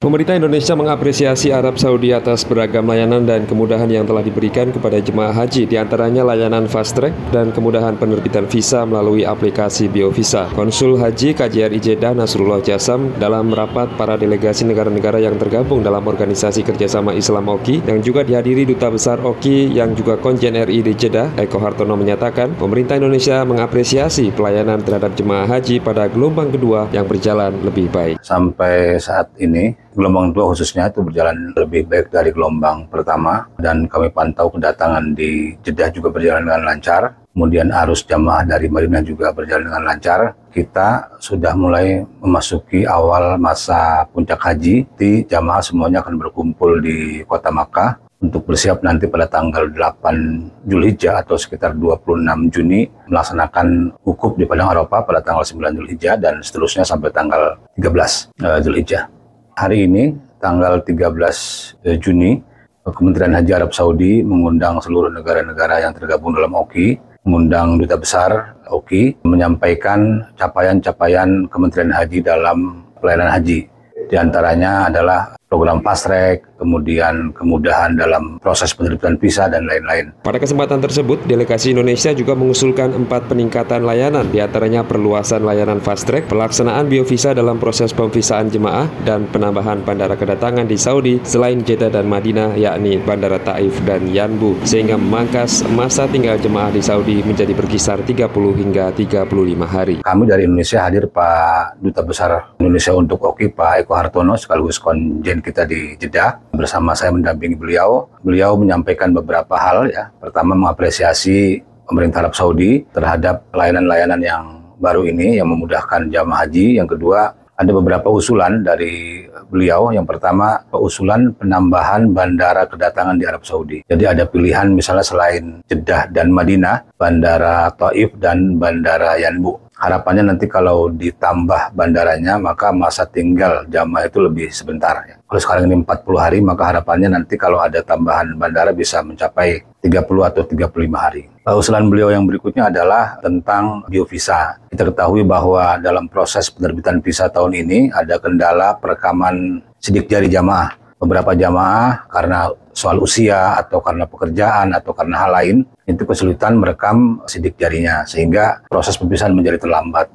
Pemerintah Indonesia mengapresiasi Arab Saudi atas beragam layanan dan kemudahan yang telah diberikan kepada jemaah haji, di antaranya layanan fast track dan kemudahan penerbitan visa melalui aplikasi BioVisa. Konsul Haji KJRI Jeddah Nasrullah Jasam dalam rapat para delegasi negara-negara yang tergabung dalam Organisasi Kerjasama Islam OKI yang juga dihadiri Duta Besar OKI yang juga Konjen RI di Jeddah, Eko Hartono menyatakan, pemerintah Indonesia mengapresiasi pelayanan terhadap jemaah haji pada gelombang kedua yang berjalan lebih baik. Sampai saat ini, gelombang dua khususnya itu berjalan lebih baik dari gelombang pertama dan kami pantau kedatangan di Jeddah juga berjalan dengan lancar. Kemudian arus jamaah dari Madinah juga berjalan dengan lancar. Kita sudah mulai memasuki awal masa puncak haji. Di jamaah semuanya akan berkumpul di kota Makkah untuk bersiap nanti pada tanggal 8 Julhijjah atau sekitar 26 Juni melaksanakan wukuf di Padang Arafah pada tanggal 9 Julhijjah dan seterusnya sampai tanggal 13 uh, Julhijjah hari ini tanggal 13 eh, Juni Kementerian Haji Arab Saudi mengundang seluruh negara-negara yang tergabung dalam OKI, mengundang duta besar OKI menyampaikan capaian-capaian Kementerian Haji dalam pelayanan haji. Di antaranya adalah program track, kemudian kemudahan dalam proses penerbitan visa dan lain-lain. Pada kesempatan tersebut, delegasi Indonesia juga mengusulkan empat peningkatan layanan, di antaranya perluasan layanan fast track, pelaksanaan biovisa dalam proses pemvisaan jemaah, dan penambahan bandara kedatangan di Saudi selain Jeddah dan Madinah, yakni Bandara Taif dan Yanbu, sehingga memangkas masa tinggal jemaah di Saudi menjadi berkisar 30 hingga 35 hari. Kami dari Indonesia hadir Pak Duta Besar Indonesia untuk OKI, Pak Eko Hartono, sekaligus konjen kita di Jeddah bersama saya mendampingi beliau. Beliau menyampaikan beberapa hal ya. Pertama mengapresiasi pemerintah Arab Saudi terhadap layanan-layanan yang baru ini yang memudahkan jamaah haji. Yang kedua ada beberapa usulan dari beliau. Yang pertama, usulan penambahan bandara kedatangan di Arab Saudi. Jadi ada pilihan misalnya selain Jeddah dan Madinah, bandara Taif dan bandara Yanbu. Harapannya nanti kalau ditambah bandaranya, maka masa tinggal jamaah itu lebih sebentar. Ya. Kalau sekarang ini 40 hari, maka harapannya nanti kalau ada tambahan bandara bisa mencapai 30 atau 35 hari. Usulan beliau yang berikutnya adalah tentang biovisa. Kita ketahui bahwa dalam proses penerbitan visa tahun ini ada kendala perekaman sidik jari jamaah. Beberapa jamaah karena soal usia atau karena pekerjaan atau karena hal lain itu kesulitan merekam sidik jarinya sehingga proses pembisahan menjadi terlambat.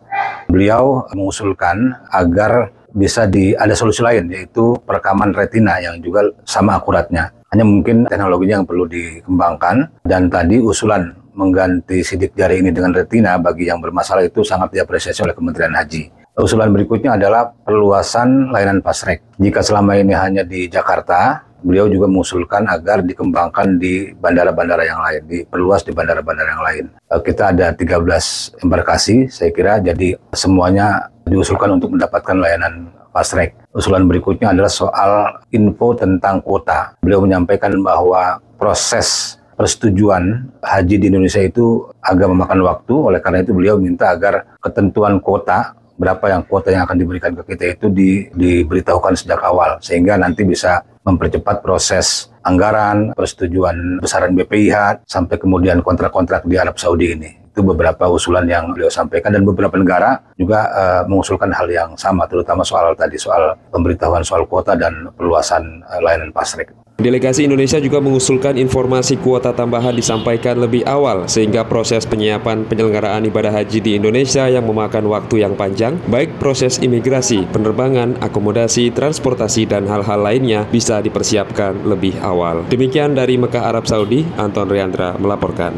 Beliau mengusulkan agar bisa di ada solusi lain yaitu perekaman retina yang juga sama akuratnya. Hanya mungkin teknologinya yang perlu dikembangkan dan tadi usulan mengganti sidik jari ini dengan retina bagi yang bermasalah itu sangat diapresiasi oleh Kementerian Haji. Usulan berikutnya adalah perluasan layanan pasrek. Jika selama ini hanya di Jakarta, beliau juga mengusulkan agar dikembangkan di bandara-bandara yang lain, diperluas di bandara-bandara yang lain. Eh, kita ada 13 embarkasi, saya kira, jadi semuanya diusulkan untuk mendapatkan layanan fast track. Usulan berikutnya adalah soal info tentang kuota. Beliau menyampaikan bahwa proses persetujuan haji di Indonesia itu agak memakan waktu, oleh karena itu beliau minta agar ketentuan kuota berapa yang kuota yang akan diberikan ke kita itu di, diberitahukan sejak awal sehingga nanti bisa mempercepat proses anggaran, persetujuan besaran BPIH, sampai kemudian kontrak-kontrak di Arab Saudi ini. Itu beberapa usulan yang beliau sampaikan dan beberapa negara juga uh, mengusulkan hal yang sama, terutama soal tadi soal pemberitahuan soal kuota dan perluasan uh, layanan pasrek. Delegasi Indonesia juga mengusulkan informasi kuota tambahan disampaikan lebih awal sehingga proses penyiapan penyelenggaraan ibadah haji di Indonesia yang memakan waktu yang panjang, baik proses imigrasi, penerbangan, akomodasi, transportasi, dan hal-hal lainnya bisa dipersiapkan lebih awal. Demikian dari Mekah, Arab Saudi, Anton Riandra melaporkan.